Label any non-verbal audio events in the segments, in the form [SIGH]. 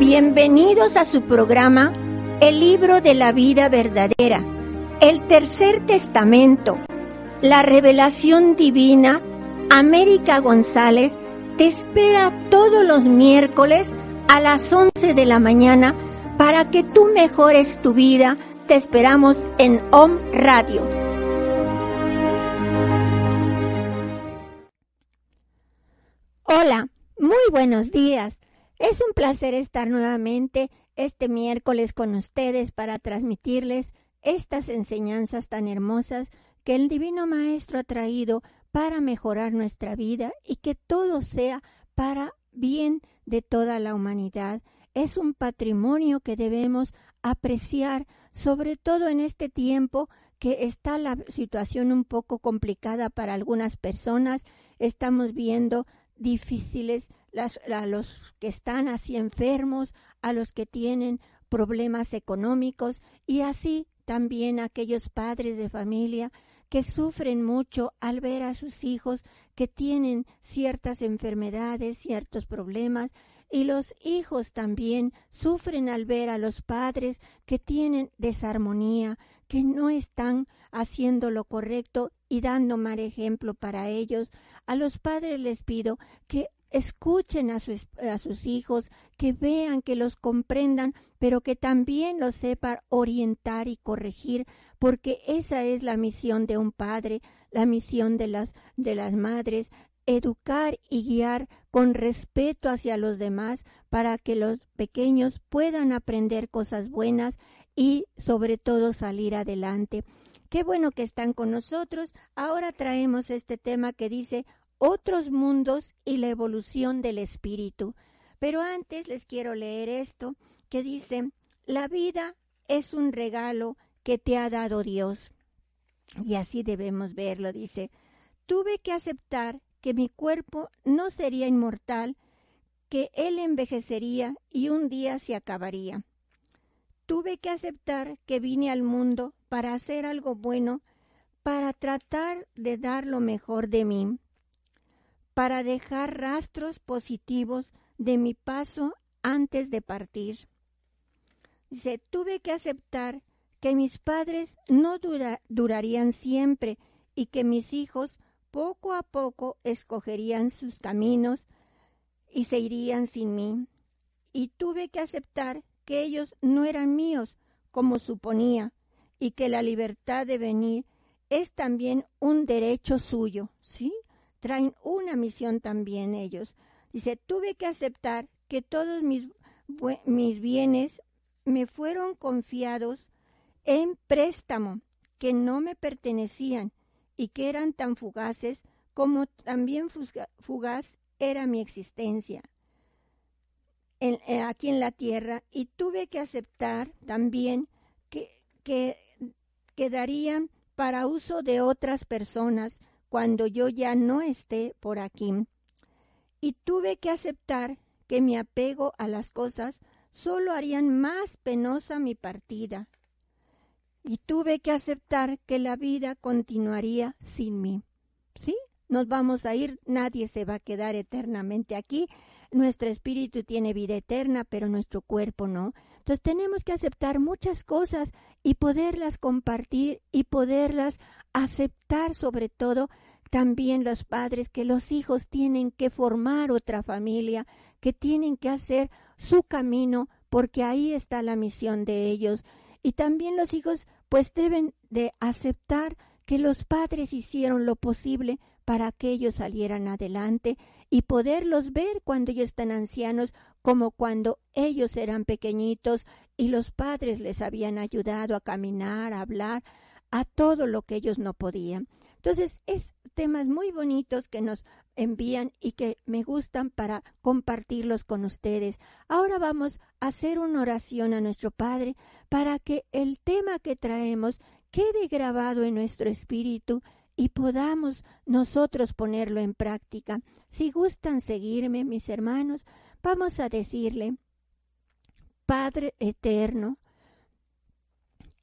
Bienvenidos a su programa El libro de la vida verdadera, el tercer testamento, la revelación divina. América González te espera todos los miércoles a las 11 de la mañana para que tú mejores tu vida. Te esperamos en OM Radio. Hola, muy buenos días. Es un placer estar nuevamente este miércoles con ustedes para transmitirles estas enseñanzas tan hermosas que el Divino Maestro ha traído para mejorar nuestra vida y que todo sea para bien de toda la humanidad. Es un patrimonio que debemos apreciar, sobre todo en este tiempo que está la situación un poco complicada para algunas personas. Estamos viendo difíciles, a los que están así enfermos, a los que tienen problemas económicos y así también aquellos padres de familia que sufren mucho al ver a sus hijos que tienen ciertas enfermedades, ciertos problemas, y los hijos también sufren al ver a los padres que tienen desarmonía, que no están haciendo lo correcto y dando mal ejemplo para ellos. A los padres les pido que escuchen a, a, sus hijos, que vean, que los comprendan, pero que también los sepan orientar y corregir, porque esa es la misión de un padre, la misión de las, de las madres, educar y guiar con respeto hacia los demás para que los pequeños puedan aprender cosas buenas y sobre todo salir adelante. Qué bueno que están con nosotros. Ahora traemos este tema que dice otros mundos y la evolución del espíritu. Pero antes les quiero leer esto que dice, la vida es un regalo que te ha dado Dios. Y así debemos verlo, dice, tuve que aceptar que mi cuerpo no sería inmortal, que él envejecería y un día se acabaría. Tuve que aceptar que vine al mundo para hacer algo bueno, para tratar de dar lo mejor de mí, para dejar rastros positivos de mi paso antes de partir. Dice, tuve que aceptar que mis padres no durarían siempre y que mis hijos poco a poco escogerían sus caminos y se irían sin mí. Y tuve que aceptar que ellos no eran míos, como suponía, y que la libertad de venir es también un derecho suyo, ¿sí? Traen una misión también ellos. Dice, tuve que aceptar que todos mis, mis bienes me fueron confiados en préstamo, que no me pertenecían y que eran tan fugaces como también fugaz era mi existencia eh, aquí en la tierra y tuve que aceptar también que, que quedarían para uso de otras personas cuando yo ya no esté por aquí. Y tuve que aceptar que mi apego a las cosas solo harían más penosa mi partida y tuve que aceptar que la vida continuaría sin mí. ¿Sí? Nos vamos a ir, nadie se va a quedar eternamente aquí. Nuestro espíritu tiene vida eterna, pero nuestro cuerpo no. Entonces tenemos que aceptar muchas cosas y poderlas compartir y poderlas aceptar sobre todo también los padres que los hijos tienen que formar otra familia, que tienen que hacer su camino porque ahí está la misión de ellos. Y también los hijos pues deben de aceptar que los padres hicieron lo posible para que ellos salieran adelante y poderlos ver cuando ellos están ancianos como cuando ellos eran pequeñitos y los padres les habían ayudado a caminar, a hablar, a todo lo que ellos no podían. Entonces, es temas muy bonitos que nos envían y que me gustan para compartirlos con ustedes. Ahora vamos a hacer una oración a nuestro Padre para que el tema que traemos quede grabado en nuestro espíritu y podamos nosotros ponerlo en práctica. Si gustan seguirme, mis hermanos, vamos a decirle, Padre eterno,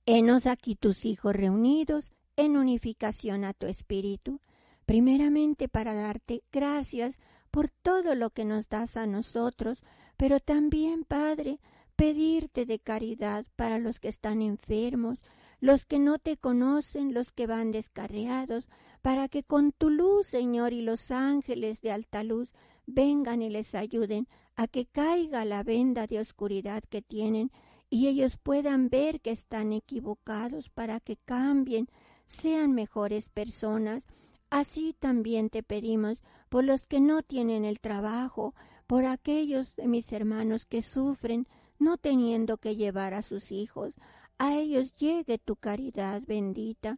henos aquí tus hijos reunidos en unificación a tu espíritu, primeramente para darte gracias por todo lo que nos das a nosotros, pero también, Padre, pedirte de caridad para los que están enfermos, los que no te conocen, los que van descarriados, para que con tu luz, Señor, y los ángeles de alta luz vengan y les ayuden a que caiga la venda de oscuridad que tienen y ellos puedan ver que están equivocados para que cambien, sean mejores personas. Así también te pedimos por los que no tienen el trabajo, por aquellos de mis hermanos que sufren no teniendo que llevar a sus hijos. A ellos llegue tu caridad bendita.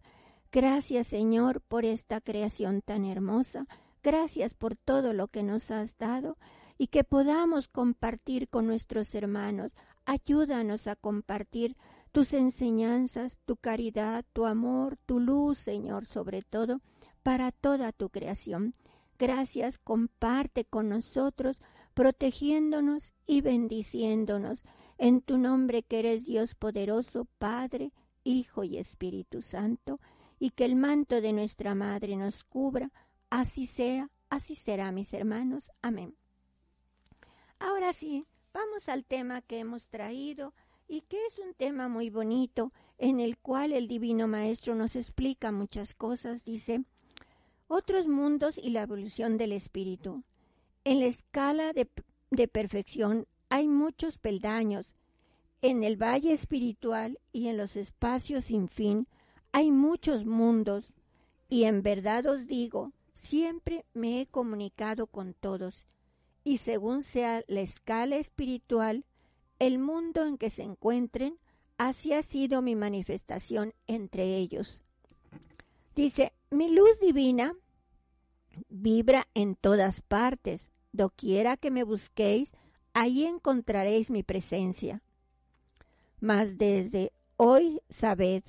Gracias Señor por esta creación tan hermosa. Gracias por todo lo que nos has dado y que podamos compartir con nuestros hermanos. Ayúdanos a compartir tus enseñanzas, tu caridad, tu amor, tu luz, Señor, sobre todo, para toda tu creación. Gracias, comparte con nosotros, protegiéndonos y bendiciéndonos. En tu nombre que eres Dios poderoso, Padre, Hijo y Espíritu Santo, y que el manto de nuestra Madre nos cubra, así sea, así será, mis hermanos. Amén. Ahora sí, vamos al tema que hemos traído y que es un tema muy bonito en el cual el Divino Maestro nos explica muchas cosas. Dice, otros mundos y la evolución del espíritu. En la escala de, de perfección hay muchos peldaños. En el valle espiritual y en los espacios sin fin hay muchos mundos. Y en verdad os digo, siempre me he comunicado con todos y según sea la escala espiritual, el mundo en que se encuentren, así ha sido mi manifestación entre ellos. Dice, mi luz divina vibra en todas partes, doquiera que me busquéis, ahí encontraréis mi presencia. Mas desde hoy sabed,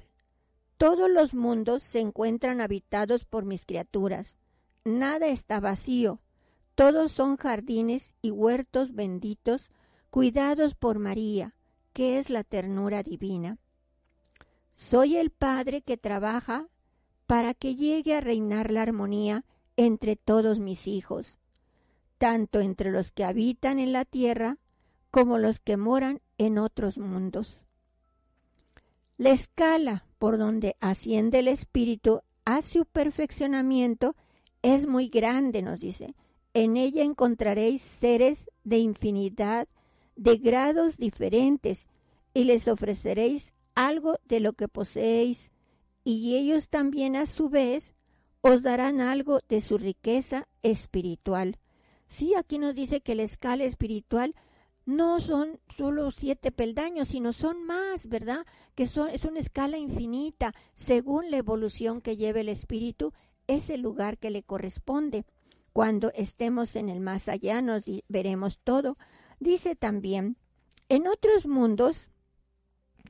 todos los mundos se encuentran habitados por mis criaturas, nada está vacío, todos son jardines y huertos benditos, cuidados por María, que es la ternura divina. Soy el Padre que trabaja para que llegue a reinar la armonía entre todos mis hijos, tanto entre los que habitan en la tierra como los que moran en otros mundos. La escala por donde asciende el Espíritu a su perfeccionamiento es muy grande, nos dice, en ella encontraréis seres de infinidad, de grados diferentes, y les ofreceréis algo de lo que poseéis, y ellos también a su vez os darán algo de su riqueza espiritual. Sí, aquí nos dice que la escala espiritual no son solo siete peldaños, sino son más, ¿verdad? Que son, es una escala infinita, según la evolución que lleve el espíritu, es el lugar que le corresponde. Cuando estemos en el más allá nos veremos todo. Dice también, en otros mundos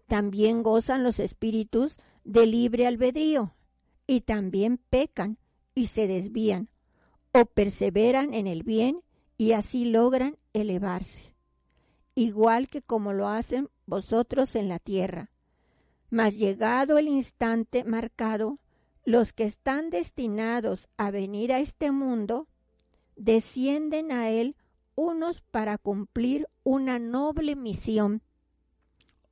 también gozan los espíritus de libre albedrío y también pecan y se desvían o perseveran en el bien y así logran elevarse, igual que como lo hacen vosotros en la tierra. Mas llegado el instante marcado, los que están destinados a venir a este mundo descienden a él unos para cumplir una noble misión,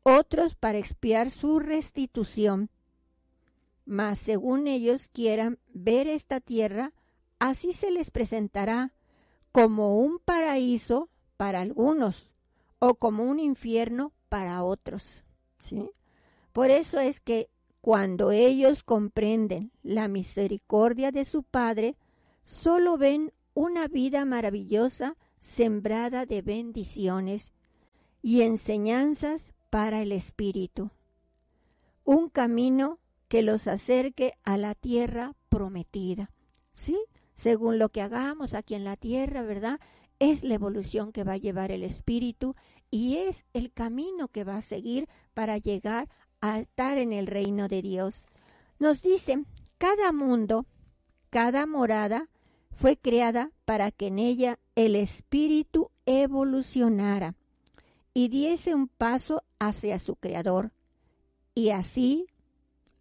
otros para expiar su restitución. Mas según ellos quieran ver esta tierra, así se les presentará como un paraíso para algunos o como un infierno para otros. ¿sí? Por eso es que cuando ellos comprenden la misericordia de su Padre, solo ven una vida maravillosa sembrada de bendiciones y enseñanzas para el espíritu. Un camino que los acerque a la tierra prometida. ¿Sí? Según lo que hagamos aquí en la tierra, ¿verdad? Es la evolución que va a llevar el espíritu y es el camino que va a seguir para llegar a estar en el reino de Dios. Nos dice, cada mundo, cada morada, fue creada para que en ella el espíritu evolucionara y diese un paso hacia su creador y así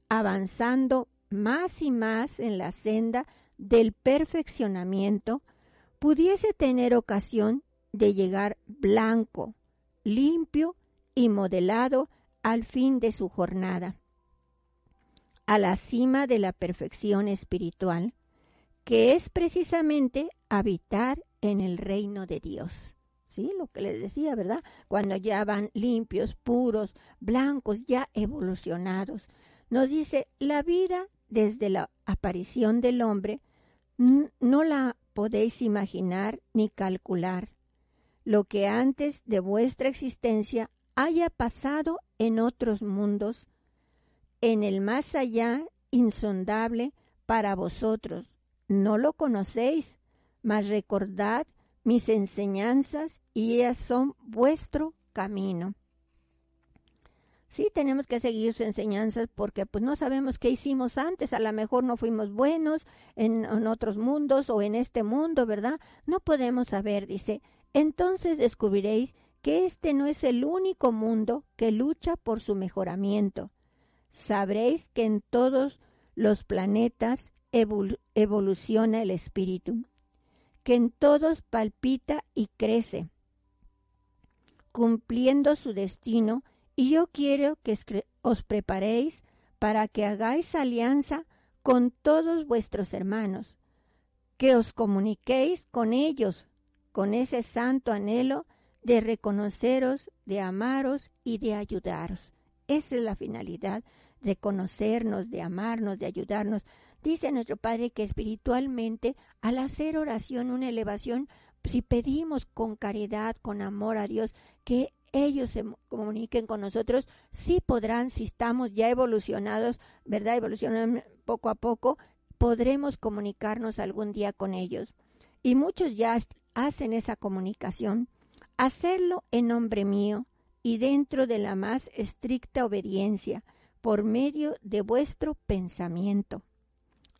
avanzando más y más en la senda del perfeccionamiento, pudiese tener ocasión de llegar blanco, limpio y modelado al fin de su jornada, a la cima de la perfección espiritual, que es precisamente habitar en el reino de Dios. ¿Sí? Lo que les decía, ¿verdad? Cuando ya van limpios, puros, blancos, ya evolucionados. Nos dice, la vida desde la aparición del hombre no la podéis imaginar ni calcular. Lo que antes de vuestra existencia haya pasado en otros mundos, en el más allá insondable para vosotros. No lo conocéis, mas recordad mis enseñanzas y ellas son vuestro camino. Sí, tenemos que seguir sus enseñanzas porque pues no sabemos qué hicimos antes, a lo mejor no fuimos buenos en, en, otros mundos o en este mundo, ¿verdad? No podemos saber, dice. Entonces descubriréis que este no es el único mundo que lucha por su mejoramiento. Sabréis que en todos los planetas evoluciona el espíritu, que en todos palpita y crece, cumpliendo su destino, y yo quiero que os preparéis para que hagáis alianza con todos vuestros hermanos, que os comuniquéis con ellos, con ese santo anhelo de reconoceros, de amaros y de ayudaros. Esa es la finalidad, de conocernos, de amarnos, de ayudarnos. Dice nuestro Padre que espiritualmente, al hacer oración, una elevación, si pedimos con caridad, con amor a Dios, que ellos se comuniquen con nosotros, sí podrán, si estamos ya evolucionados, ¿verdad? Evolucionando poco a poco, podremos comunicarnos algún día con ellos. Y muchos ya hacen esa comunicación hacerlo en nombre mío y dentro de la más estricta obediencia, por medio de vuestro pensamiento.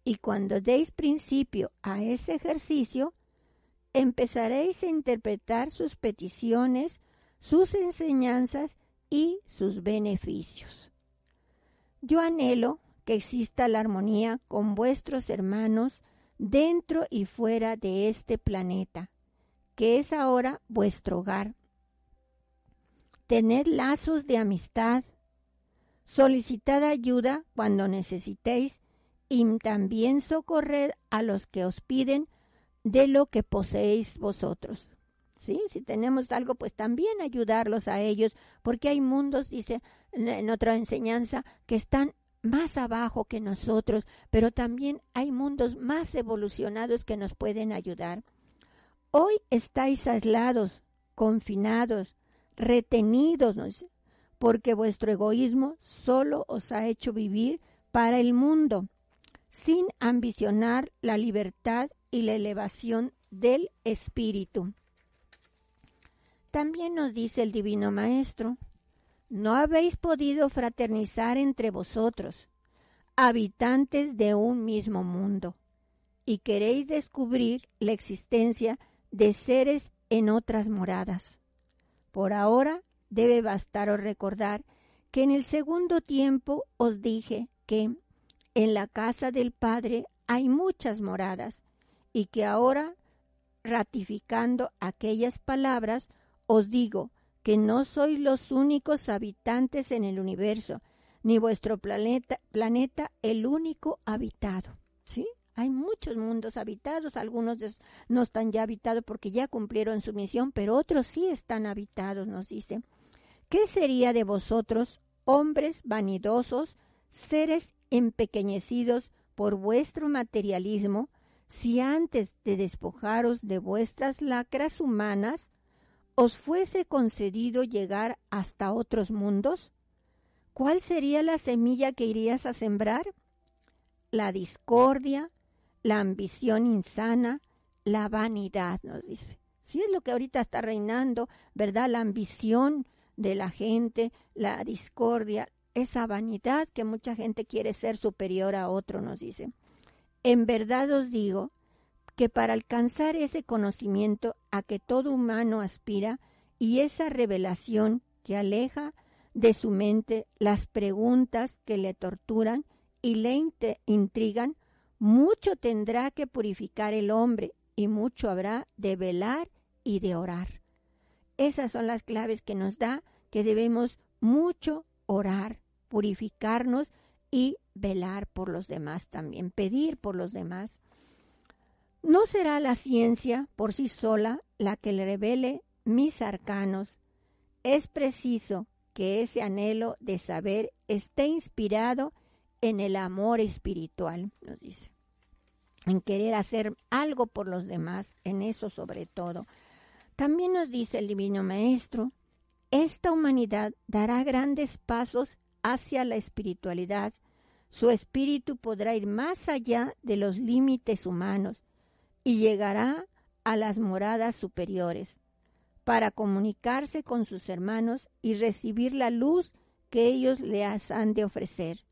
Y cuando deis principio a ese ejercicio, empezaréis a interpretar sus peticiones, sus enseñanzas y sus beneficios. Yo anhelo que exista la armonía con vuestros hermanos dentro y fuera de este planeta que es ahora vuestro hogar. Tened lazos de amistad, solicitad ayuda cuando necesitéis y también socorred a los que os piden de lo que poseéis vosotros. ¿Sí? Si tenemos algo, pues también ayudarlos a ellos, porque hay mundos, dice en otra enseñanza, que están más abajo que nosotros, pero también hay mundos más evolucionados que nos pueden ayudar. Hoy estáis aislados, confinados, retenidos, porque vuestro egoísmo solo os ha hecho vivir para el mundo, sin ambicionar la libertad y la elevación del espíritu. También nos dice el Divino Maestro, no habéis podido fraternizar entre vosotros, habitantes de un mismo mundo, y queréis descubrir la existencia de seres en otras moradas. Por ahora debe bastaros recordar que en el segundo tiempo os dije que en la casa del Padre hay muchas moradas y que ahora, ratificando aquellas palabras, os digo que no sois los únicos habitantes en el universo, ni vuestro planeta, planeta el único habitado. ¿Sí? Hay muchos mundos habitados, algunos no están ya habitados porque ya cumplieron su misión, pero otros sí están habitados, nos dice. ¿Qué sería de vosotros, hombres vanidosos, seres empequeñecidos por vuestro materialismo, si antes de despojaros de vuestras lacras humanas, os fuese concedido llegar hasta otros mundos? ¿Cuál sería la semilla que irías a sembrar? La discordia, la ambición insana, la vanidad, nos dice. Si es lo que ahorita está reinando, ¿verdad? La ambición de la gente, la discordia, esa vanidad que mucha gente quiere ser superior a otro, nos dice. En verdad os digo que para alcanzar ese conocimiento a que todo humano aspira y esa revelación que aleja de su mente las preguntas que le torturan y le intrigan, mucho tendrá que purificar el hombre y mucho habrá de velar y de orar. Esas son las claves que nos da que debemos mucho orar, purificarnos y velar por los demás también, pedir por los demás. No será la ciencia por sí sola la que le revele mis arcanos. Es preciso que ese anhelo de saber esté inspirado en el amor espiritual, nos dice, en querer hacer algo por los demás, en eso sobre todo. También nos dice el Divino Maestro, esta humanidad dará grandes pasos hacia la espiritualidad. Su espíritu podrá ir más allá de los límites humanos y llegará a las moradas superiores para comunicarse con sus hermanos y recibir la luz que ellos les han de ofrecer.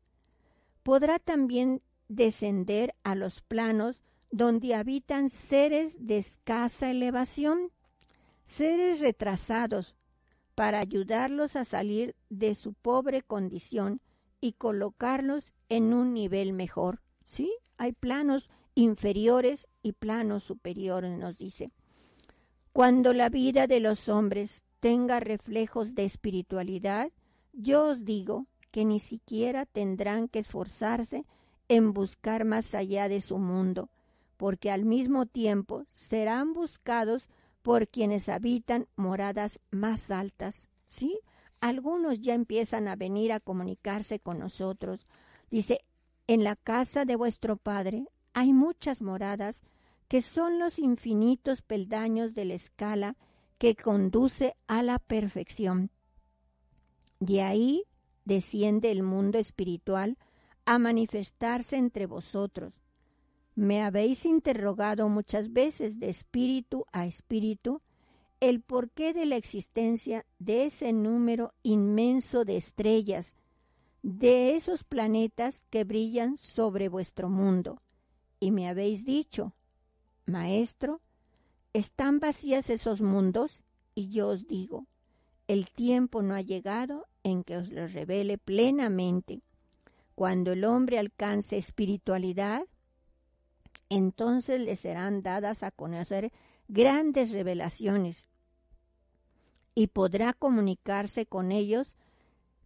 Podrá también descender a los planos donde habitan seres de escasa elevación, seres retrasados, para ayudarlos a salir de su pobre condición y colocarlos en un nivel mejor. ¿Sí? Hay planos inferiores y planos superiores, nos dice. Cuando la vida de los hombres tenga reflejos de espiritualidad, yo os digo que ni siquiera tendrán que esforzarse en buscar más allá de su mundo, porque al mismo tiempo serán buscados por quienes habitan moradas más altas. ¿Sí? Algunos ya empiezan a venir a comunicarse con nosotros. Dice, en la casa de vuestro Padre hay muchas moradas que son los infinitos peldaños de la escala que conduce a la perfección. De ahí desciende el mundo espiritual a manifestarse entre vosotros. Me habéis interrogado muchas veces de espíritu a espíritu el porqué de la existencia de ese número inmenso de estrellas, de esos planetas que brillan sobre vuestro mundo. Y me habéis dicho, Maestro, están vacías esos mundos y yo os digo, el tiempo no ha llegado en que os lo revele plenamente. Cuando el hombre alcance espiritualidad, entonces le serán dadas a conocer grandes revelaciones y podrá comunicarse con ellos,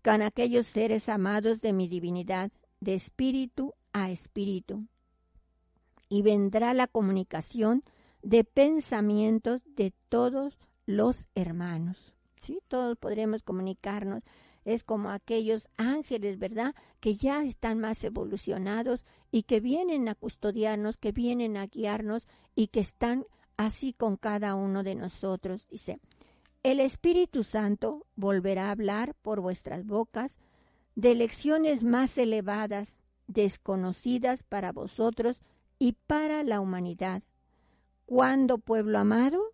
con aquellos seres amados de mi divinidad, de espíritu a espíritu y vendrá la comunicación de pensamientos de todos los hermanos. ¿Sí? Todos podremos comunicarnos. Es como aquellos ángeles, ¿verdad? Que ya están más evolucionados y que vienen a custodiarnos, que vienen a guiarnos y que están así con cada uno de nosotros. Dice, el Espíritu Santo volverá a hablar por vuestras bocas de lecciones más elevadas, desconocidas para vosotros y para la humanidad. ¿Cuándo, pueblo amado?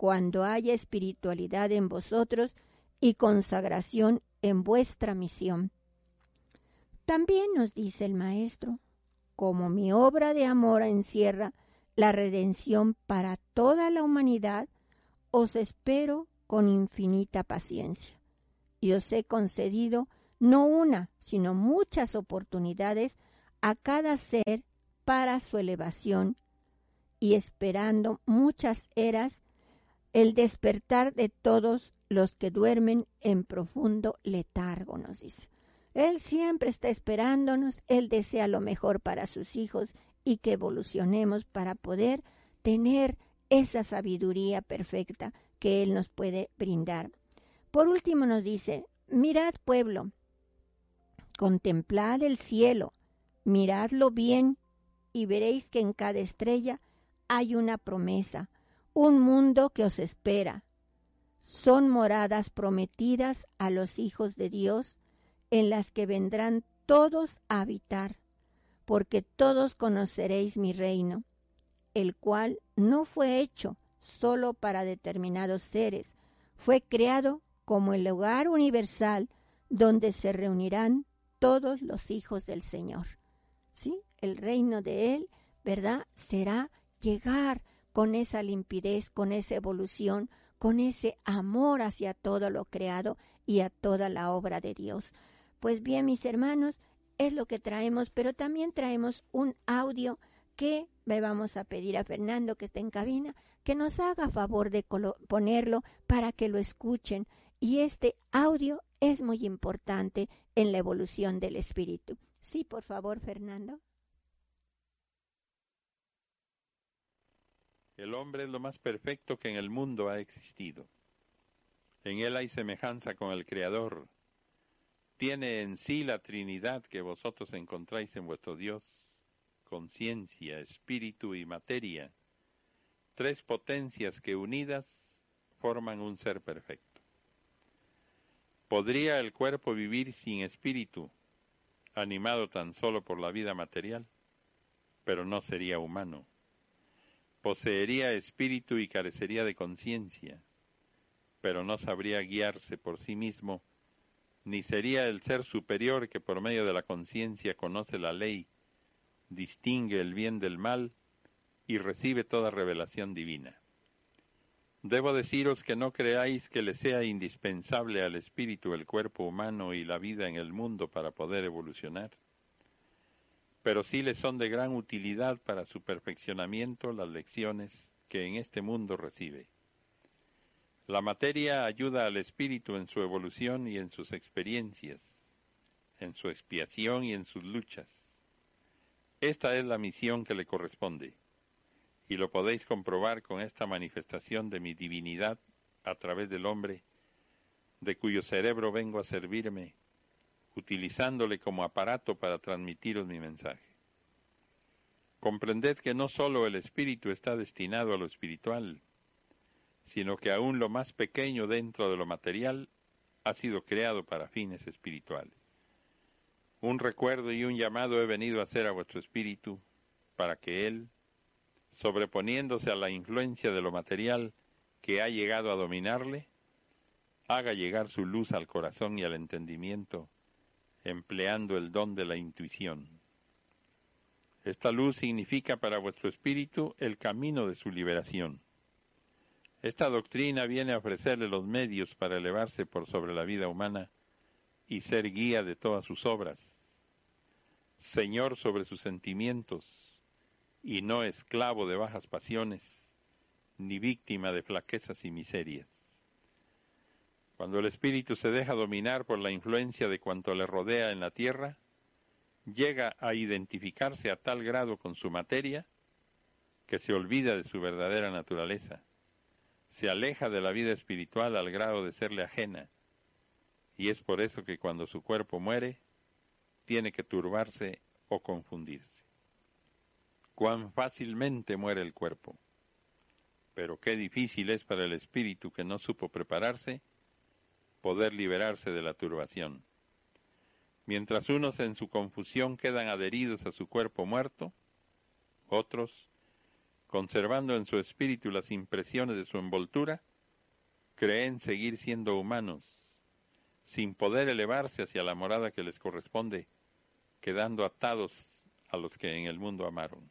Cuando haya espiritualidad en vosotros y consagración en vuestra misión. También nos dice el Maestro, como mi obra de amor encierra la redención para toda la humanidad, os espero con infinita paciencia. Y os he concedido no una, sino muchas oportunidades a cada ser para su elevación y esperando muchas eras el despertar de todos los que duermen en profundo letargo, nos dice. Él siempre está esperándonos, Él desea lo mejor para sus hijos y que evolucionemos para poder tener esa sabiduría perfecta que Él nos puede brindar. Por último nos dice, mirad pueblo, contemplad el cielo, miradlo bien y veréis que en cada estrella hay una promesa, un mundo que os espera. Son moradas prometidas a los hijos de Dios, en las que vendrán todos a habitar, porque todos conoceréis mi reino, el cual no fue hecho solo para determinados seres, fue creado como el lugar universal donde se reunirán todos los hijos del Señor. ¿Sí? el reino de Él, ¿verdad? Será llegar con esa limpidez, con esa evolución, con ese amor hacia todo lo creado y a toda la obra de Dios. Pues bien, mis hermanos, es lo que traemos, pero también traemos un audio que le vamos a pedir a Fernando que está en cabina que nos haga favor de ponerlo para que lo escuchen. Y este audio es muy importante en la evolución del espíritu. Sí, por favor, Fernando. El hombre es lo más perfecto que en el mundo ha existido. En él hay semejanza con el Creador. Tiene en sí la Trinidad que vosotros encontráis en vuestro Dios, conciencia, espíritu y materia, tres potencias que unidas forman un ser perfecto. ¿Podría el cuerpo vivir sin espíritu, animado tan solo por la vida material? Pero no sería humano poseería espíritu y carecería de conciencia, pero no sabría guiarse por sí mismo, ni sería el ser superior que por medio de la conciencia conoce la ley, distingue el bien del mal y recibe toda revelación divina. Debo deciros que no creáis que le sea indispensable al espíritu el cuerpo humano y la vida en el mundo para poder evolucionar pero sí le son de gran utilidad para su perfeccionamiento las lecciones que en este mundo recibe. La materia ayuda al espíritu en su evolución y en sus experiencias, en su expiación y en sus luchas. Esta es la misión que le corresponde, y lo podéis comprobar con esta manifestación de mi divinidad a través del hombre, de cuyo cerebro vengo a servirme utilizándole como aparato para transmitiros mi mensaje. Comprended que no sólo el espíritu está destinado a lo espiritual, sino que aún lo más pequeño dentro de lo material ha sido creado para fines espirituales. Un recuerdo y un llamado he venido a hacer a vuestro espíritu para que él, sobreponiéndose a la influencia de lo material que ha llegado a dominarle, haga llegar su luz al corazón y al entendimiento empleando el don de la intuición. Esta luz significa para vuestro espíritu el camino de su liberación. Esta doctrina viene a ofrecerle los medios para elevarse por sobre la vida humana y ser guía de todas sus obras, señor sobre sus sentimientos y no esclavo de bajas pasiones, ni víctima de flaquezas y miserias. Cuando el espíritu se deja dominar por la influencia de cuanto le rodea en la tierra, llega a identificarse a tal grado con su materia que se olvida de su verdadera naturaleza, se aleja de la vida espiritual al grado de serle ajena, y es por eso que cuando su cuerpo muere, tiene que turbarse o confundirse. Cuán fácilmente muere el cuerpo, pero qué difícil es para el espíritu que no supo prepararse poder liberarse de la turbación. Mientras unos en su confusión quedan adheridos a su cuerpo muerto, otros, conservando en su espíritu las impresiones de su envoltura, creen seguir siendo humanos, sin poder elevarse hacia la morada que les corresponde, quedando atados a los que en el mundo amaron.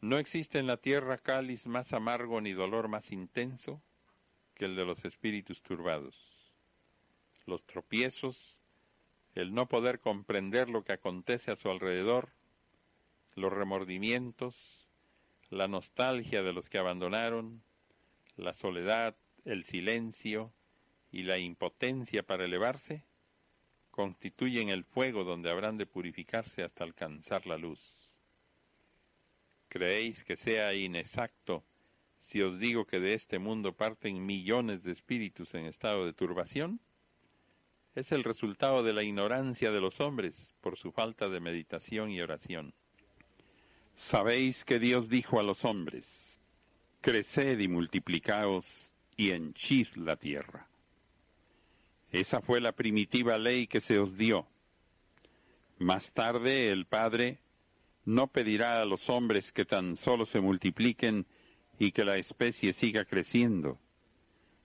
No existe en la tierra cáliz más amargo ni dolor más intenso que el de los espíritus turbados los tropiezos, el no poder comprender lo que acontece a su alrededor, los remordimientos, la nostalgia de los que abandonaron, la soledad, el silencio y la impotencia para elevarse, constituyen el fuego donde habrán de purificarse hasta alcanzar la luz. ¿Creéis que sea inexacto si os digo que de este mundo parten millones de espíritus en estado de turbación? Es el resultado de la ignorancia de los hombres por su falta de meditación y oración. Sabéis que Dios dijo a los hombres, Creced y multiplicaos y henchid la tierra. Esa fue la primitiva ley que se os dio. Más tarde el Padre no pedirá a los hombres que tan solo se multipliquen y que la especie siga creciendo,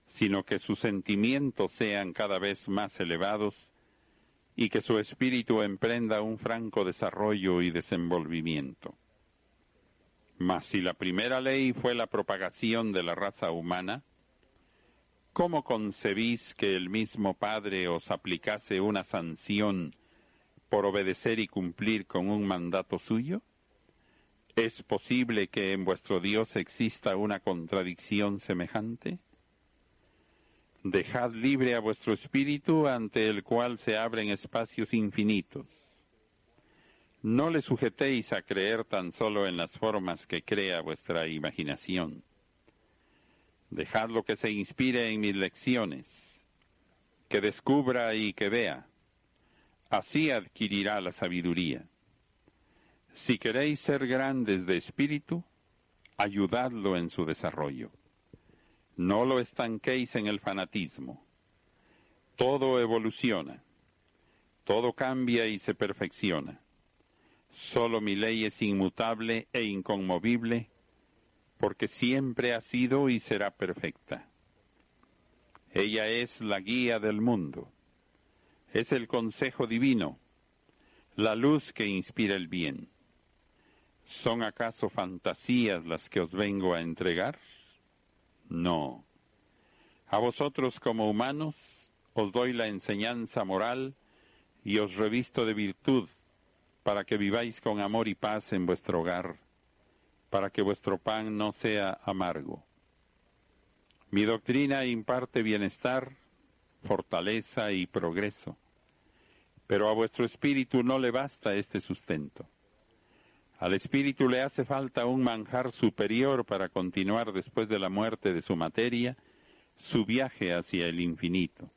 sino que sus sentimientos sean cada vez más elevados y que su espíritu emprenda un franco desarrollo y desenvolvimiento. Mas si la primera ley fue la propagación de la raza humana, ¿cómo concebís que el mismo Padre os aplicase una sanción por obedecer y cumplir con un mandato suyo? ¿Es posible que en vuestro Dios exista una contradicción semejante? Dejad libre a vuestro espíritu ante el cual se abren espacios infinitos. No le sujetéis a creer tan solo en las formas que crea vuestra imaginación. Dejadlo que se inspire en mis lecciones, que descubra y que vea. Así adquirirá la sabiduría. Si queréis ser grandes de espíritu, ayudadlo en su desarrollo. No lo estanquéis en el fanatismo. Todo evoluciona, todo cambia y se perfecciona. Solo mi ley es inmutable e inconmovible, porque siempre ha sido y será perfecta. Ella es la guía del mundo, es el consejo divino, la luz que inspira el bien. ¿Son acaso fantasías las que os vengo a entregar? No. A vosotros como humanos os doy la enseñanza moral y os revisto de virtud para que viváis con amor y paz en vuestro hogar, para que vuestro pan no sea amargo. Mi doctrina imparte bienestar, fortaleza y progreso, pero a vuestro espíritu no le basta este sustento. Al espíritu le hace falta un manjar superior para continuar después de la muerte de su materia su viaje hacia el infinito.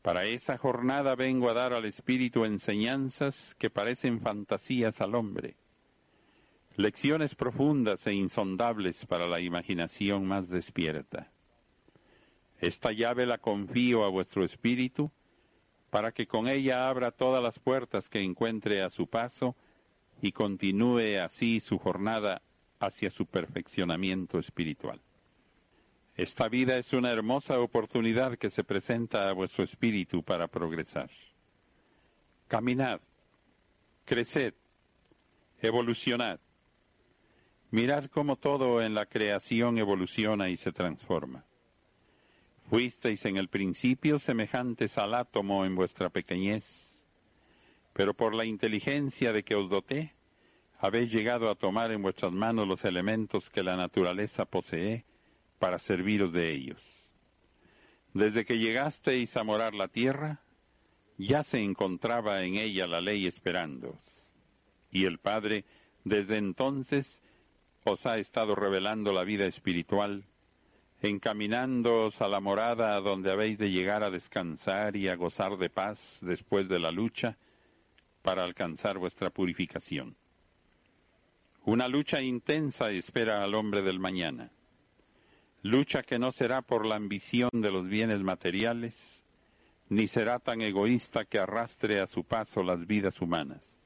Para esa jornada vengo a dar al espíritu enseñanzas que parecen fantasías al hombre, lecciones profundas e insondables para la imaginación más despierta. Esta llave la confío a vuestro espíritu para que con ella abra todas las puertas que encuentre a su paso y continúe así su jornada hacia su perfeccionamiento espiritual. Esta vida es una hermosa oportunidad que se presenta a vuestro espíritu para progresar. Caminad, creced, evolucionad. Mirad cómo todo en la creación evoluciona y se transforma. Fuisteis en el principio semejantes al átomo en vuestra pequeñez pero por la inteligencia de que os doté, habéis llegado a tomar en vuestras manos los elementos que la naturaleza posee para serviros de ellos. Desde que llegasteis a morar la tierra, ya se encontraba en ella la ley esperándoos, y el Padre desde entonces os ha estado revelando la vida espiritual, encaminándoos a la morada donde habéis de llegar a descansar y a gozar de paz después de la lucha, para alcanzar vuestra purificación. Una lucha intensa espera al hombre del mañana. Lucha que no será por la ambición de los bienes materiales, ni será tan egoísta que arrastre a su paso las vidas humanas.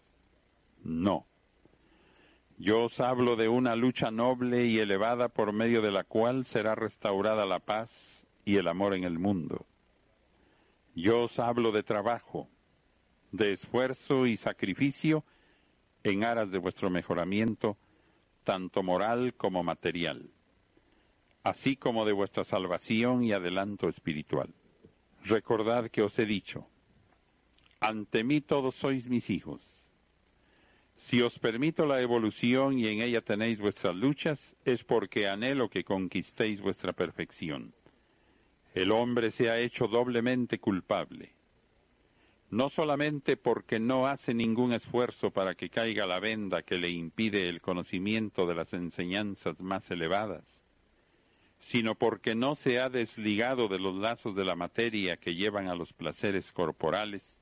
No. Yo os hablo de una lucha noble y elevada por medio de la cual será restaurada la paz y el amor en el mundo. Yo os hablo de trabajo, de esfuerzo y sacrificio en aras de vuestro mejoramiento, tanto moral como material, así como de vuestra salvación y adelanto espiritual. Recordad que os he dicho, ante mí todos sois mis hijos. Si os permito la evolución y en ella tenéis vuestras luchas, es porque anhelo que conquistéis vuestra perfección. El hombre se ha hecho doblemente culpable no solamente porque no hace ningún esfuerzo para que caiga la venda que le impide el conocimiento de las enseñanzas más elevadas, sino porque no se ha desligado de los lazos de la materia que llevan a los placeres corporales,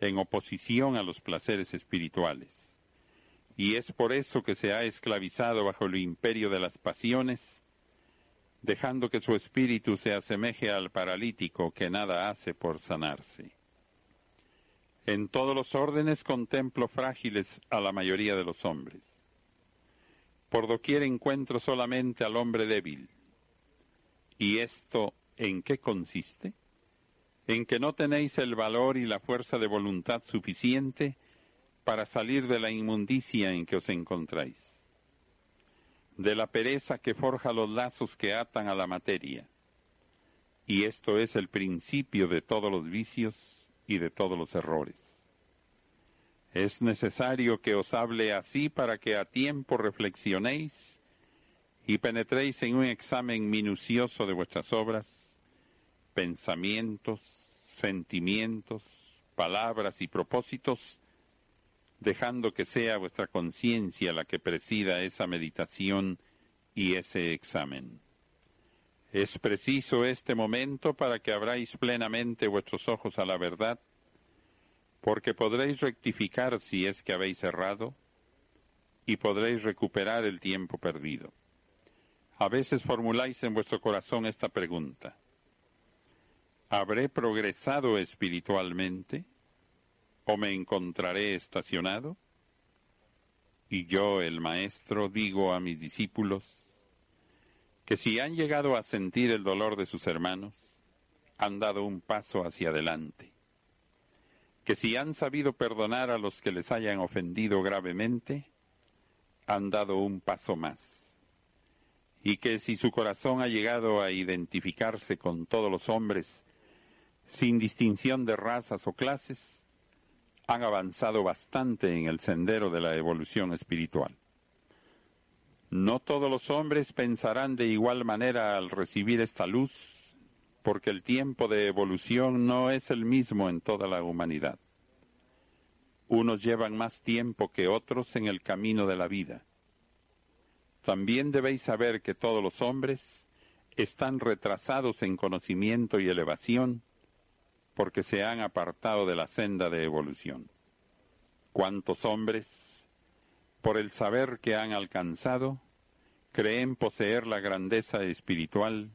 en oposición a los placeres espirituales. Y es por eso que se ha esclavizado bajo el imperio de las pasiones, dejando que su espíritu se asemeje al paralítico que nada hace por sanarse. En todos los órdenes contemplo frágiles a la mayoría de los hombres. Por doquier encuentro solamente al hombre débil. ¿Y esto en qué consiste? En que no tenéis el valor y la fuerza de voluntad suficiente para salir de la inmundicia en que os encontráis, de la pereza que forja los lazos que atan a la materia. Y esto es el principio de todos los vicios y de todos los errores. Es necesario que os hable así para que a tiempo reflexionéis y penetréis en un examen minucioso de vuestras obras, pensamientos, sentimientos, palabras y propósitos, dejando que sea vuestra conciencia la que presida esa meditación y ese examen. Es preciso este momento para que abráis plenamente vuestros ojos a la verdad, porque podréis rectificar si es que habéis errado y podréis recuperar el tiempo perdido. A veces formuláis en vuestro corazón esta pregunta. ¿Habré progresado espiritualmente o me encontraré estacionado? Y yo, el Maestro, digo a mis discípulos que si han llegado a sentir el dolor de sus hermanos, han dado un paso hacia adelante. Que si han sabido perdonar a los que les hayan ofendido gravemente, han dado un paso más y que si su corazón ha llegado a identificarse con todos los hombres, sin distinción de razas o clases, han avanzado bastante en el sendero de la evolución espiritual. No todos los hombres pensarán de igual manera al recibir esta luz, porque el tiempo de evolución no es el mismo en toda la humanidad. Unos llevan más tiempo que otros en el camino de la vida también debéis saber que todos los hombres están retrasados en conocimiento y elevación porque se han apartado de la senda de evolución. ¿Cuántos hombres, por el saber que han alcanzado, creen poseer la grandeza espiritual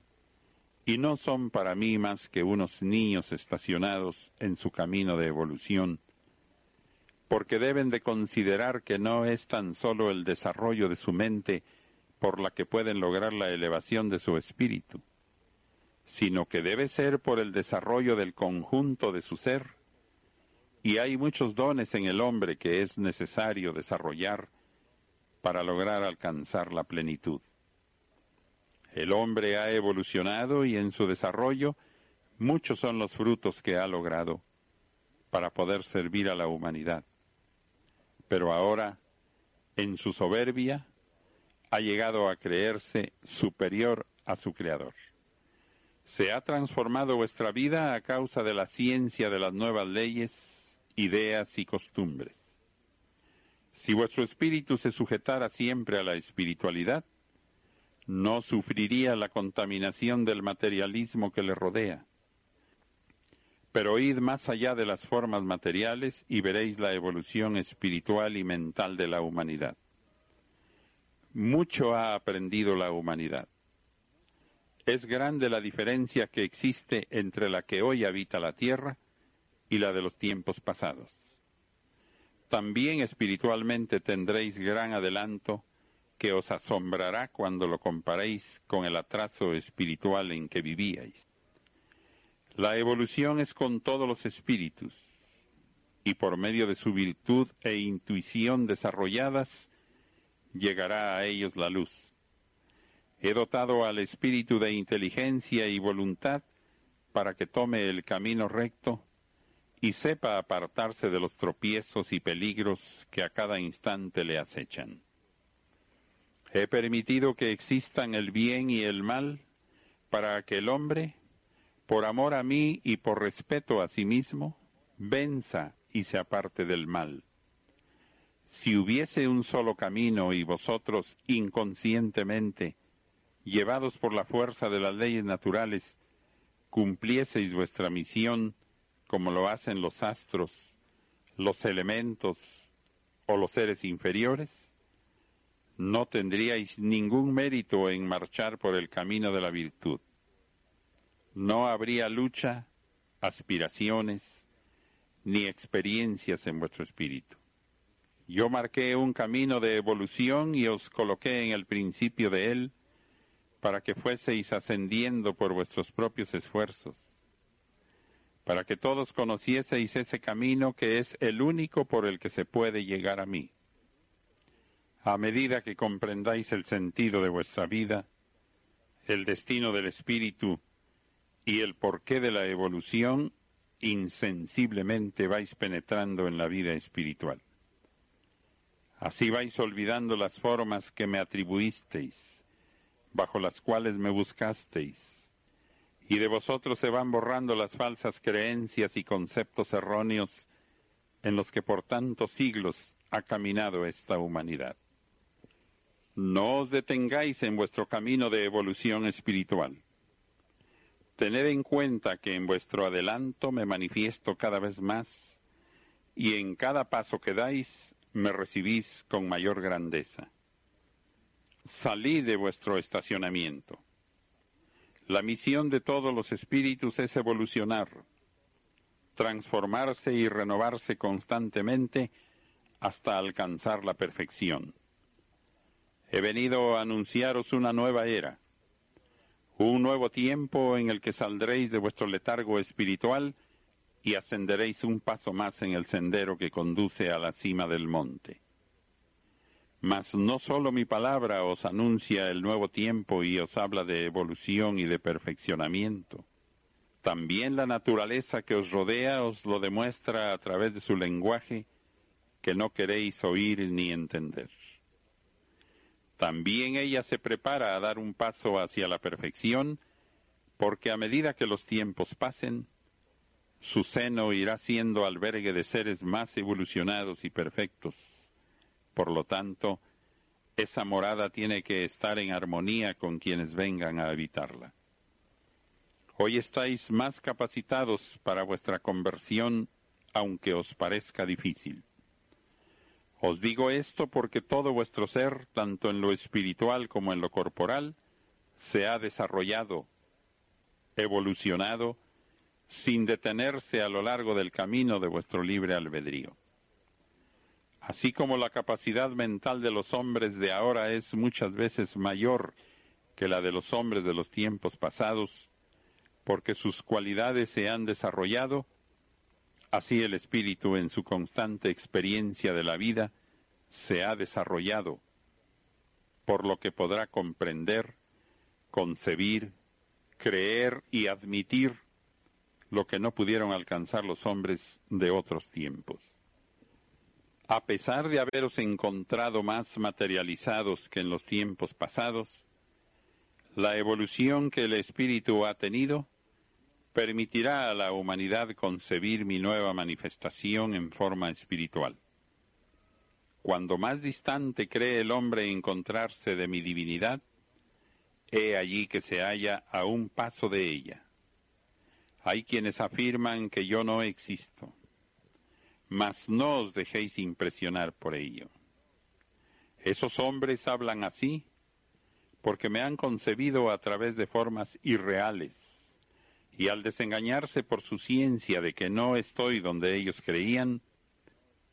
y no son para mí más que unos niños estacionados en su camino de evolución, porque deben de considerar que no es tan solo el desarrollo de su mente por la que pueden lograr la elevación de su espíritu, sino que debe ser por el desarrollo del conjunto de su ser, y hay muchos dones en el hombre que es necesario desarrollar para lograr alcanzar la plenitud. El hombre ha evolucionado y en su desarrollo muchos son los frutos que ha logrado para poder servir a la humanidad. Pero ahora, en su soberbia, ha llegado a creerse superior a su Creador. Se ha transformado vuestra vida a causa de la ciencia de las nuevas leyes, ideas y costumbres. Si vuestro espíritu se sujetara siempre a la espiritualidad, no sufriría la contaminación del materialismo que le rodea. Pero id más allá de las formas materiales y veréis la evolución espiritual y mental de la humanidad mucho ha aprendido la humanidad. Es grande la diferencia que existe entre la que hoy habita la tierra y la de los tiempos pasados. También espiritualmente tendréis gran adelanto que os asombrará cuando lo comparéis con el atraso espiritual en que vivíais. La evolución es con todos los espíritus, y por medio de su virtud e intuición desarrolladas, llegará a ellos la luz. He dotado al espíritu de inteligencia y voluntad para que tome el camino recto y sepa apartarse de los tropiezos y peligros que a cada instante le acechan. He permitido que existan el bien y el mal para que el hombre, por amor a mí y por respeto a sí mismo, venza y se aparte del mal. Si hubiese un solo camino y vosotros inconscientemente, llevados por la fuerza de las leyes naturales, cumplieseis vuestra misión como lo hacen los astros, los elementos o los seres inferiores, no tendríais ningún mérito en marchar por el camino de la virtud. No habría lucha, aspiraciones, ni experiencias en vuestro espíritu. Yo marqué un camino de evolución y os coloqué en el principio de él para que fueseis ascendiendo por vuestros propios esfuerzos, para que todos conocieseis ese camino que es el único por el que se puede llegar a mí. A medida que comprendáis el sentido de vuestra vida, el destino del espíritu y el porqué de la evolución, insensiblemente vais penetrando en la vida espiritual. Así vais olvidando las formas que me atribuisteis, bajo las cuales me buscasteis, y de vosotros se van borrando las falsas creencias y conceptos erróneos en los que por tantos siglos ha caminado esta humanidad. No os detengáis en vuestro camino de evolución espiritual. Tened en cuenta que en vuestro adelanto me manifiesto cada vez más y en cada paso que dais me recibís con mayor grandeza. Salid de vuestro estacionamiento. La misión de todos los espíritus es evolucionar, transformarse y renovarse constantemente hasta alcanzar la perfección. He venido a anunciaros una nueva era, un nuevo tiempo en el que saldréis de vuestro letargo espiritual y ascenderéis un paso más en el sendero que conduce a la cima del monte. Mas no sólo mi palabra os anuncia el nuevo tiempo y os habla de evolución y de perfeccionamiento. También la naturaleza que os rodea os lo demuestra a través de su lenguaje que no queréis oír ni entender. También ella se prepara a dar un paso hacia la perfección, porque a medida que los tiempos pasen, su seno irá siendo albergue de seres más evolucionados y perfectos. Por lo tanto, esa morada tiene que estar en armonía con quienes vengan a habitarla. Hoy estáis más capacitados para vuestra conversión, aunque os parezca difícil. Os digo esto porque todo vuestro ser, tanto en lo espiritual como en lo corporal, se ha desarrollado, evolucionado, sin detenerse a lo largo del camino de vuestro libre albedrío. Así como la capacidad mental de los hombres de ahora es muchas veces mayor que la de los hombres de los tiempos pasados, porque sus cualidades se han desarrollado, Así el espíritu en su constante experiencia de la vida se ha desarrollado, por lo que podrá comprender, concebir, creer y admitir lo que no pudieron alcanzar los hombres de otros tiempos. A pesar de haberos encontrado más materializados que en los tiempos pasados, la evolución que el espíritu ha tenido permitirá a la humanidad concebir mi nueva manifestación en forma espiritual. Cuando más distante cree el hombre encontrarse de mi divinidad, he allí que se halla a un paso de ella. Hay quienes afirman que yo no existo, mas no os dejéis impresionar por ello. Esos hombres hablan así porque me han concebido a través de formas irreales y al desengañarse por su ciencia de que no estoy donde ellos creían,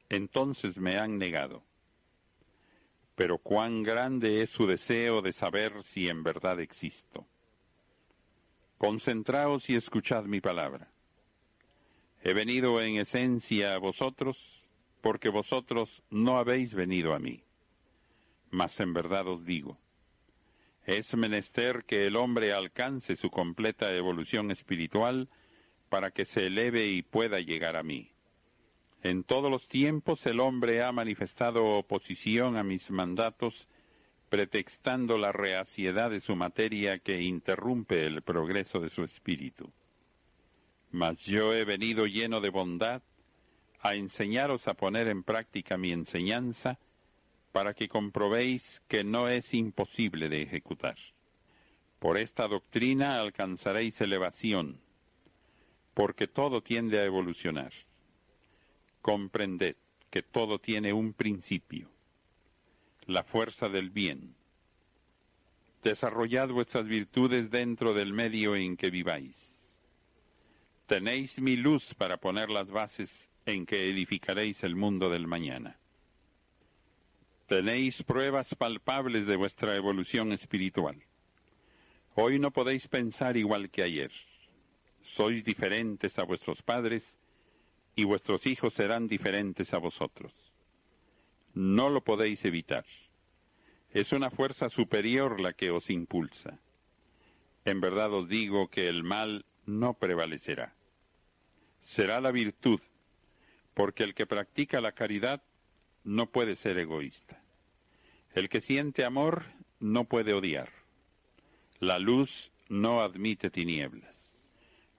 entonces me han negado. Pero cuán grande es su deseo de saber si en verdad existo. Concentraos y escuchad mi palabra. He venido en esencia a vosotros porque vosotros no habéis venido a mí. Mas en verdad os digo, es menester que el hombre alcance su completa evolución espiritual para que se eleve y pueda llegar a mí. En todos los tiempos el hombre ha manifestado oposición a mis mandatos, pretextando la reaciedad de su materia que interrumpe el progreso de su espíritu. Mas yo he venido lleno de bondad a enseñaros a poner en práctica mi enseñanza, para que comprobéis que no es imposible de ejecutar. Por esta doctrina alcanzaréis elevación, porque todo tiende a evolucionar. Comprended que todo tiene un principio, la fuerza del bien. Desarrollad vuestras virtudes dentro del medio en que viváis. Tenéis mi luz para poner las bases en que edificaréis el mundo del mañana. Tenéis pruebas palpables de vuestra evolución espiritual. Hoy no podéis pensar igual que ayer. Sois diferentes a vuestros padres y vuestros hijos serán diferentes a vosotros. No lo podéis evitar. Es una fuerza superior la que os impulsa. En verdad os digo que el mal no prevalecerá. Será la virtud, porque el que practica la caridad no puede ser egoísta. El que siente amor no puede odiar. La luz no admite tinieblas.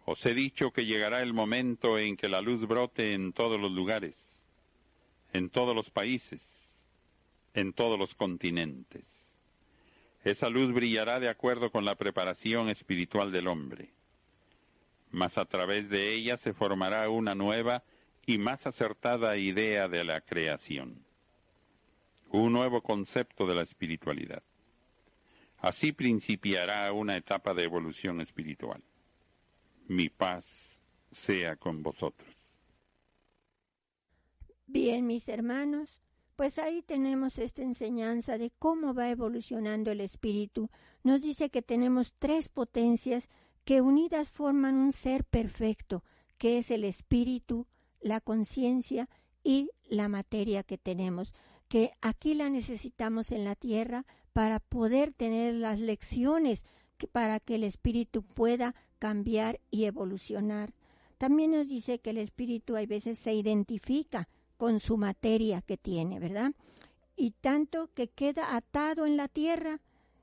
Os he dicho que llegará el momento en que la luz brote en todos los lugares, en todos los países, en todos los continentes. Esa luz brillará de acuerdo con la preparación espiritual del hombre, mas a través de ella se formará una nueva y más acertada idea de la creación, un nuevo concepto de la espiritualidad. Así principiará una etapa de evolución espiritual mi paz sea con vosotros. Bien, mis hermanos, pues ahí tenemos esta enseñanza de cómo va evolucionando el espíritu. Nos dice que tenemos tres potencias que unidas forman un ser perfecto, que es el espíritu, la conciencia y la materia que tenemos, que aquí la necesitamos en la tierra para poder tener las lecciones para que el espíritu pueda cambiar y evolucionar. También nos dice que el espíritu a veces se identifica con su materia que tiene, ¿verdad? Y tanto que queda atado en la tierra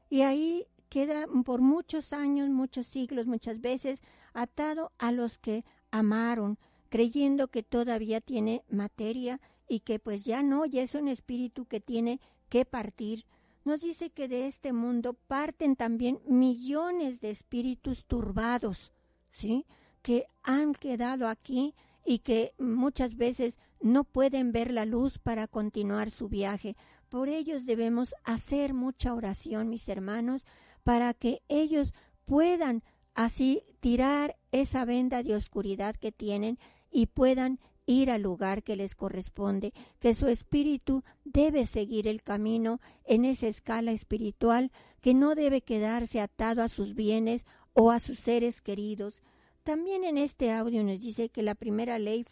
y ahí queda por muchos años, muchos siglos, muchas veces atado a los que amaron, creyendo que todavía tiene materia y que pues ya no, ya es un espíritu que tiene que partir nos dice que de este mundo parten también millones de espíritus turbados, ¿sí? Que han quedado aquí y que muchas veces no pueden ver la luz para continuar su viaje. Por ellos debemos hacer mucha oración, mis hermanos, para que ellos puedan así tirar esa venda de oscuridad que tienen y puedan ir al lugar que les corresponde, que su espíritu debe seguir el camino en esa escala espiritual, que no debe quedarse atado a sus bienes o a sus seres queridos. También en este audio nos dice que la primera ley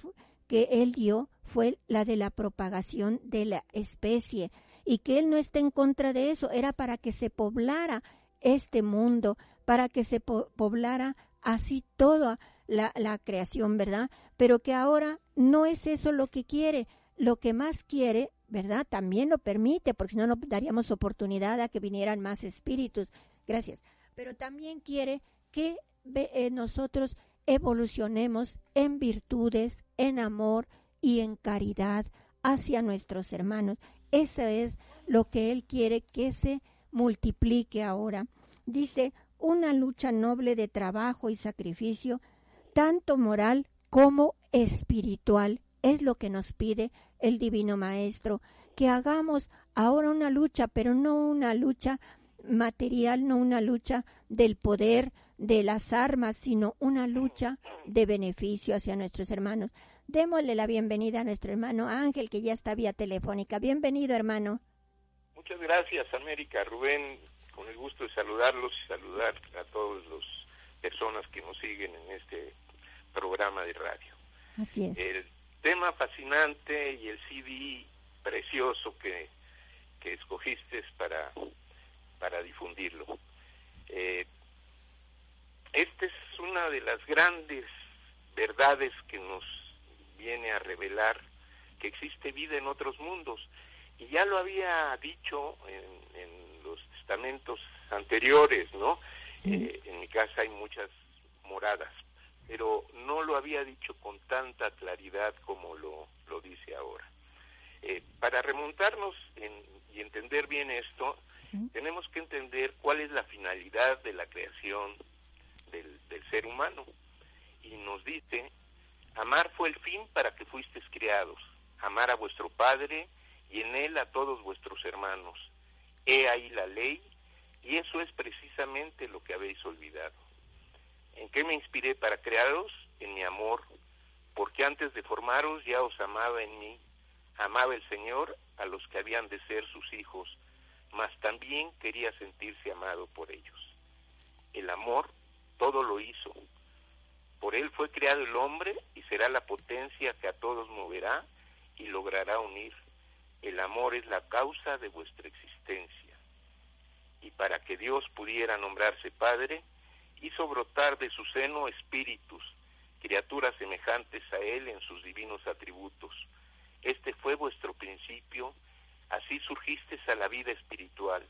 que él dio fue la de la propagación de la especie y que él no está en contra de eso, era para que se poblara este mundo, para que se poblara así toda la, creación, ¿verdad? Pero que ahora no es eso lo que quiere. Lo que más quiere, ¿verdad? También lo permite, porque si no, no daríamos oportunidad a que vinieran más espíritus. Gracias. Pero también quiere que eh, nosotros evolucionemos en virtudes, en amor y en caridad hacia nuestros hermanos. Eso es lo que Él quiere que se multiplique ahora. Dice, una lucha noble de trabajo y sacrificio, tanto moral como espiritual. Es lo que nos pide el Divino Maestro, que hagamos ahora una lucha, pero no una lucha material, no una lucha del poder, de las armas, sino una lucha de beneficio hacia nuestros hermanos. Démosle la bienvenida a nuestro hermano Ángel, que ya está vía telefónica. Bienvenido, hermano. Muchas gracias, América. Rubén, con el gusto de saludarlos y saludar a todas las personas que nos siguen en este programa de radio. Así es. El tema fascinante y el CD precioso que, que escogiste para, para difundirlo. Eh, esta es una de las grandes verdades que nos viene a revelar que existe vida en otros mundos. Y ya lo había dicho en, en los testamentos anteriores, ¿no? Eh, en mi casa hay muchas moradas, pero no lo había dicho con tanta claridad como lo, lo dice ahora. Eh, para remontarnos y entender bien esto, tenemos que entender cuál es la finalidad de la creación del, del ser humano. Y nos dice, amar fue el fin para que fuisteis criados, amar a vuestro Padre y en él a todos vuestros hermanos. He ahí la ley y eso es precisamente lo que habéis olvidado. ¿En qué me inspiré para crearos? En mi amor, porque antes de formaros ya os amaba en mí, amaba el Señor a los que habían de ser sus hijos, mas también quería sentirse amado por ellos. El amor todo lo hizo. Por él fue creado el hombre y será la potencia que a todos moverá y logrará unir. El amor es la causa de vuestra existencia. Y para que Dios pudiera nombrarse Padre, hizo brotar de su seno espíritus, criaturas semejantes a él en sus divinos atributos, Este fue vuestro principio, así surgisteis a la vida espiritual.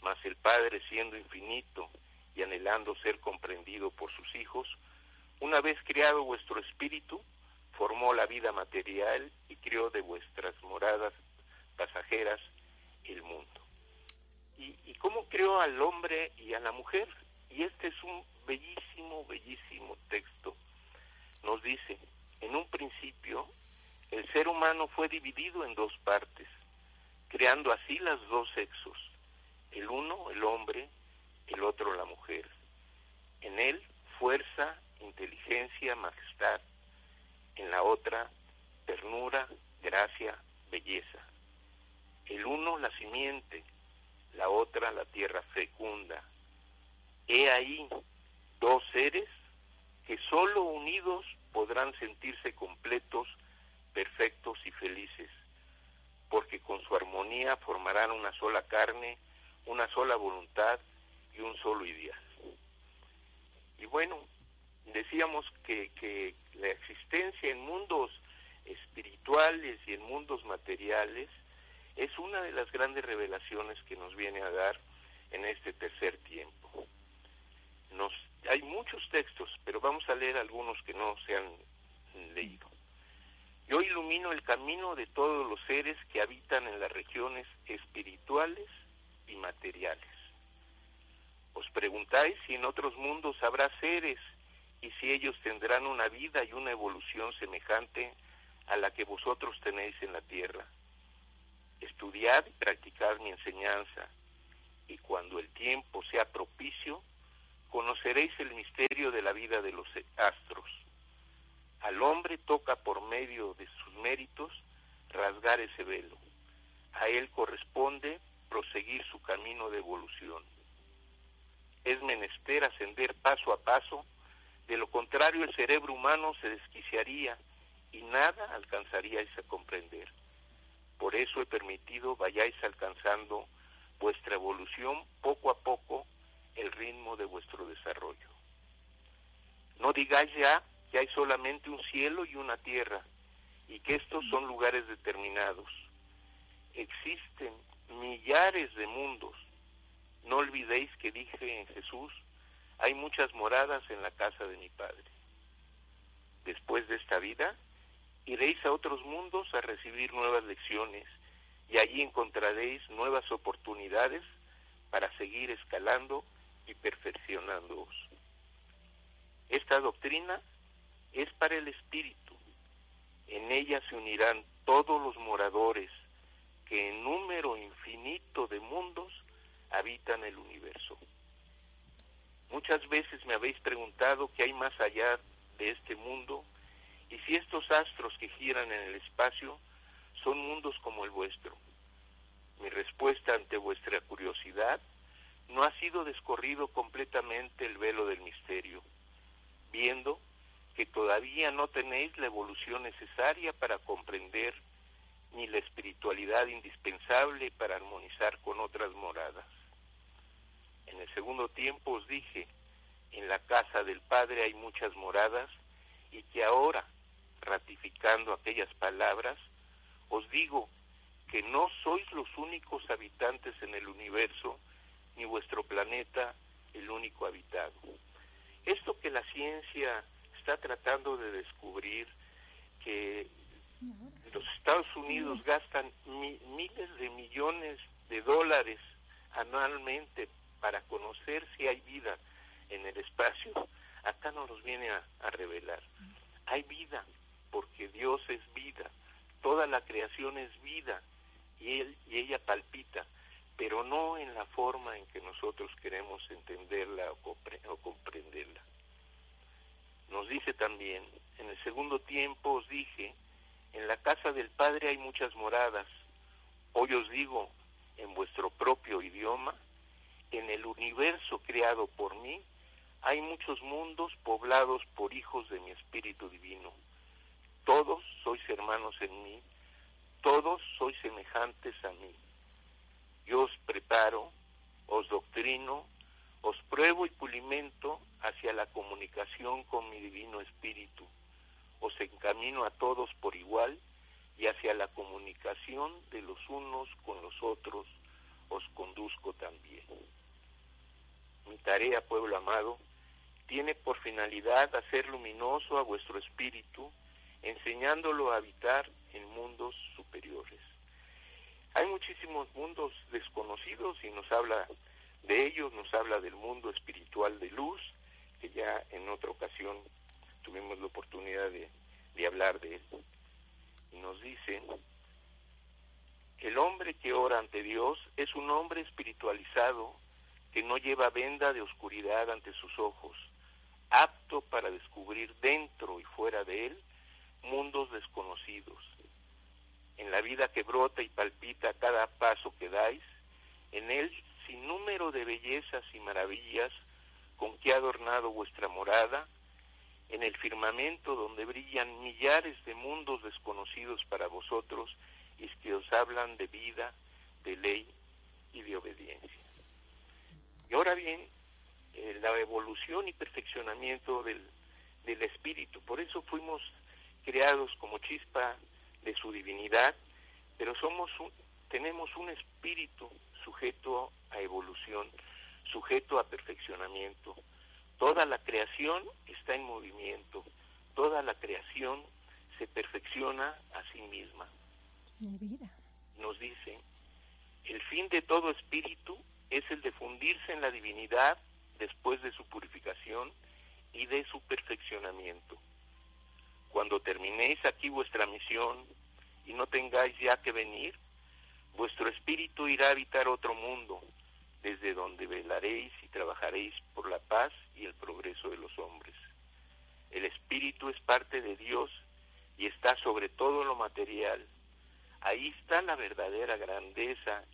Mas el Padre, siendo infinito y anhelando ser comprendido por sus hijos, una vez creado vuestro espíritu, formó la vida material y crió de vuestras moradas pasajeras el mundo. ¿Y, cómo creó al hombre y a la mujer? Y este es un bellísimo, bellísimo texto. Nos dice, en un principio, el ser humano fue dividido en dos partes, creando así las dos sexos, el uno el hombre, el otro la mujer. En él, fuerza, inteligencia, majestad. En la otra, ternura, gracia, belleza. El uno la simiente, la otra la tierra fecunda. He ahí dos seres que sólo unidos podrán sentirse completos, perfectos y felices, porque con su armonía formarán una sola carne, una sola voluntad y un solo ideal. Y bueno, decíamos que, la existencia en mundos espirituales y en mundos materiales es una de las grandes revelaciones que nos viene a dar en este tercer tiempo. Hay muchos textos, pero vamos a leer algunos que no se han leído. Yo ilumino el camino de todos los seres que habitan en las regiones espirituales y materiales. Os preguntáis si en otros mundos habrá seres y si ellos tendrán una vida y una evolución semejante a la que vosotros tenéis en la tierra. Estudiad y practicad mi enseñanza, y cuando el tiempo sea propicio, conoceréis el misterio de la vida de los astros. Al hombre toca por medio de sus méritos rasgar ese velo. A él corresponde proseguir su camino de evolución. Es menester ascender paso a paso, de lo contrario el cerebro humano se desquiciaría y nada alcanzaríais a comprender. Por eso he permitido vayáis alcanzando vuestra evolución poco a poco el ritmo de vuestro desarrollo. No digáis ya que hay solamente un cielo y una tierra y que estos son lugares determinados. Existen millares de mundos. No olvidéis que dije en Jesús, hay muchas moradas en la casa de mi Padre. Después de esta vida, iréis a otros mundos a recibir nuevas lecciones y allí encontraréis nuevas oportunidades para seguir escalando y perfeccionándoos. Esta doctrina es para el espíritu. En ella se unirán todos los moradores que en número infinito de mundos habitan el universo. Muchas veces me habéis preguntado qué hay más allá de este mundo y si estos astros que giran en el espacio son mundos como el vuestro. Mi respuesta ante vuestra curiosidad no ha sido descorrido completamente el velo del misterio, viendo que todavía no tenéis la evolución necesaria para comprender ni la espiritualidad indispensable para armonizar con otras moradas. En el segundo tiempo os dije, en la casa del Padre hay muchas moradas y que ahora, ratificando aquellas palabras, os digo que no sois los únicos habitantes en el universo, ni vuestro planeta el único habitado. Esto que la ciencia está tratando de descubrir, que los Estados Unidos gastan miles de millones de dólares anualmente para conocer si hay vida en el espacio, acá nos los viene a, revelar. Hay vida, porque Dios es vida, toda la creación es vida y, él, y ella palpita, pero no en la forma en que nosotros queremos entenderla o, o comprenderla. Nos dice también, en el segundo tiempo os dije, en la casa del Padre hay muchas moradas, hoy os digo, en vuestro propio idioma, en el universo creado por mí, hay muchos mundos poblados por hijos de mi Espíritu Divino. Todos sois hermanos en mí, todos sois semejantes a mí. Yo os preparo, os doctrino, os pruebo y pulimento hacia la comunicación con mi Divino Espíritu. Os encamino a todos por igual y hacia la comunicación de los unos con los otros os conduzco también. Mi tarea, pueblo amado, tiene por finalidad hacer luminoso a vuestro espíritu, enseñándolo a habitar en mundos superiores. Hay muchísimos mundos desconocidos y nos habla de ellos, nos habla del mundo espiritual de luz, que ya en otra ocasión tuvimos la oportunidad de, hablar de él. Y nos dice, el hombre que ora ante Dios es un hombre espiritualizado que no lleva venda de oscuridad ante sus ojos, apto para descubrir dentro y fuera de él mundos desconocidos. En la vida que brota y palpita cada paso que dais, en él sin número de bellezas y maravillas con que ha adornado vuestra morada, en el firmamento donde brillan millares de mundos desconocidos para vosotros y que os hablan de vida, de ley y de obediencia. Y ahora bien, eh, la evolución y perfeccionamiento del, del espíritu, por eso fuimos creados como chispa de su divinidad, pero somos tenemos un espíritu sujeto a evolución, sujeto a perfeccionamiento. Toda la creación está en movimiento, toda la creación se perfecciona a sí misma. Nos dice, el fin de todo espíritu es el de fundirse en la divinidad después de su purificación y de su perfeccionamiento. Cuando terminéis aquí vuestra misión y no tengáis ya que venir, vuestro espíritu irá a habitar otro mundo, desde donde velaréis y trabajaréis por la paz y el progreso de los hombres. El espíritu es parte de Dios y está sobre todo lo material. Ahí está la verdadera grandeza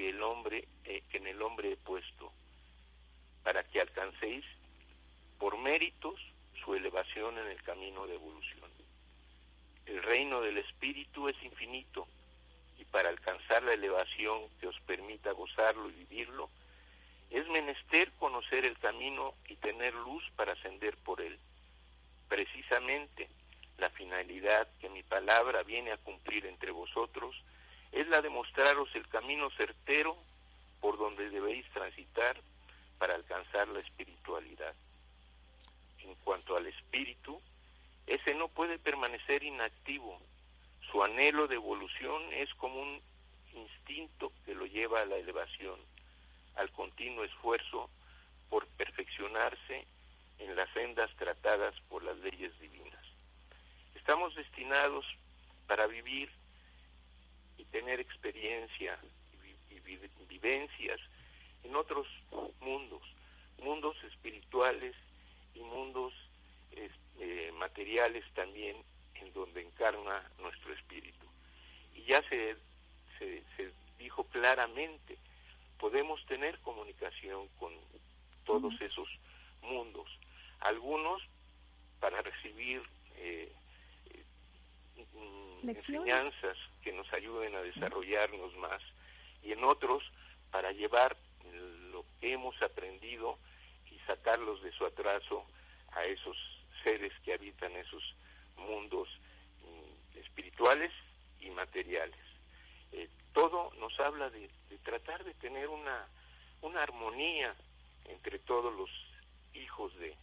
que el hombre eh, que en el hombre he puesto para que alcancéis por méritos su elevación en el camino de evolución. El reino del espíritu es infinito y para alcanzar la elevación que os permita gozarlo y vivirlo, es menester conocer el camino y tener luz para ascender por él. Precisamente, la finalidad que mi palabra viene a cumplir entre vosotros es la de mostraros el camino certero por donde debéis transitar para alcanzar la espiritualidad. En cuanto al espíritu, ese no puede permanecer inactivo, su anhelo de evolución es como un instinto que lo lleva a la elevación, al continuo esfuerzo por perfeccionarse en las sendas tratadas por las leyes divinas. Estamos destinados para vivir y tener experiencia y, vivencias en otros mundos, mundos espirituales y mundos este, materiales también en donde encarna nuestro espíritu. Y ya se, se, dijo claramente, podemos tener comunicación con todos esos mundos, algunos para recibir eh, mm, enseñanzas que nos ayuden a desarrollarnos más y en otros para llevar lo que hemos aprendido y sacarlos de su atraso a esos seres que habitan esos mundos mm, espirituales y materiales. Eh, todo nos habla de, tratar de tener una, una armonía entre todos los hijos de,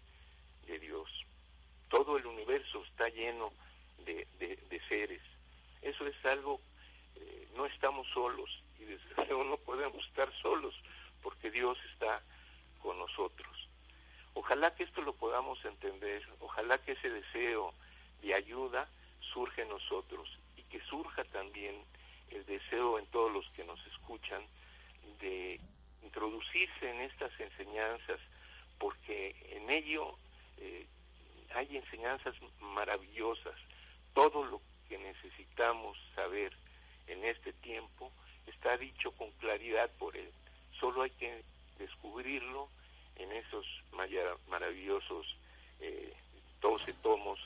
de Dios. Todo el universo está lleno de, de, seres. Eso es algo, eh, no estamos solos y desde [LAUGHS] luego no podemos estar solos porque Dios está con nosotros. Ojalá que esto lo podamos entender, ojalá que ese deseo de ayuda surge en nosotros y que surja también el deseo en todos los que nos escuchan de introducirse en estas enseñanzas porque en ello eh, hay enseñanzas maravillosas. Todo lo que necesitamos saber en este tiempo está dicho con claridad por él. Solo hay que descubrirlo en esos maravillosos eh, 12 tomos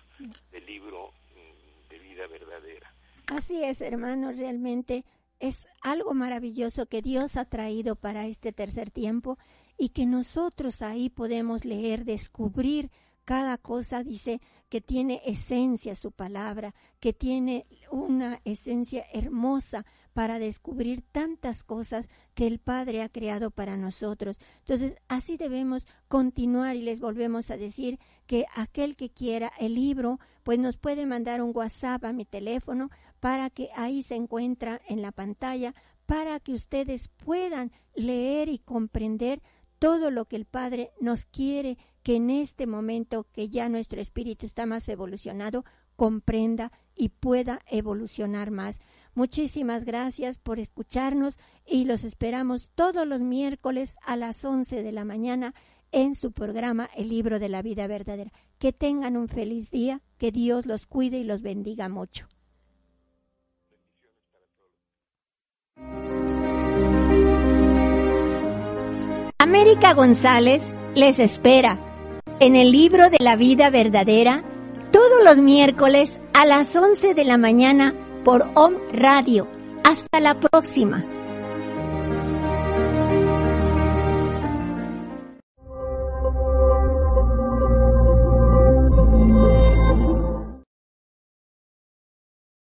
del libro mm, de vida verdadera. Así es, hermano, realmente es algo maravilloso que Dios ha traído para este tercer tiempo y que nosotros ahí podemos leer, descubrir cada cosa dice que tiene esencia su palabra, que tiene una esencia hermosa para descubrir tantas cosas que el Padre ha creado para nosotros. Entonces, así debemos continuar y les volvemos a decir que aquel que quiera el libro, pues nos puede mandar un WhatsApp a mi teléfono para que ahí se encuentra en la pantalla para que ustedes puedan leer y comprender todo lo que el Padre nos quiere que en este momento que ya nuestro espíritu está más evolucionado, comprenda y pueda evolucionar más. Muchísimas gracias por escucharnos y los esperamos todos los miércoles a las 11 de la mañana en su programa El libro de la vida verdadera. Que tengan un feliz día, que Dios los cuide y los bendiga mucho. América González les espera en el libro de la vida verdadera todos los miércoles a las 11 de la mañana por OM Radio. Hasta la próxima.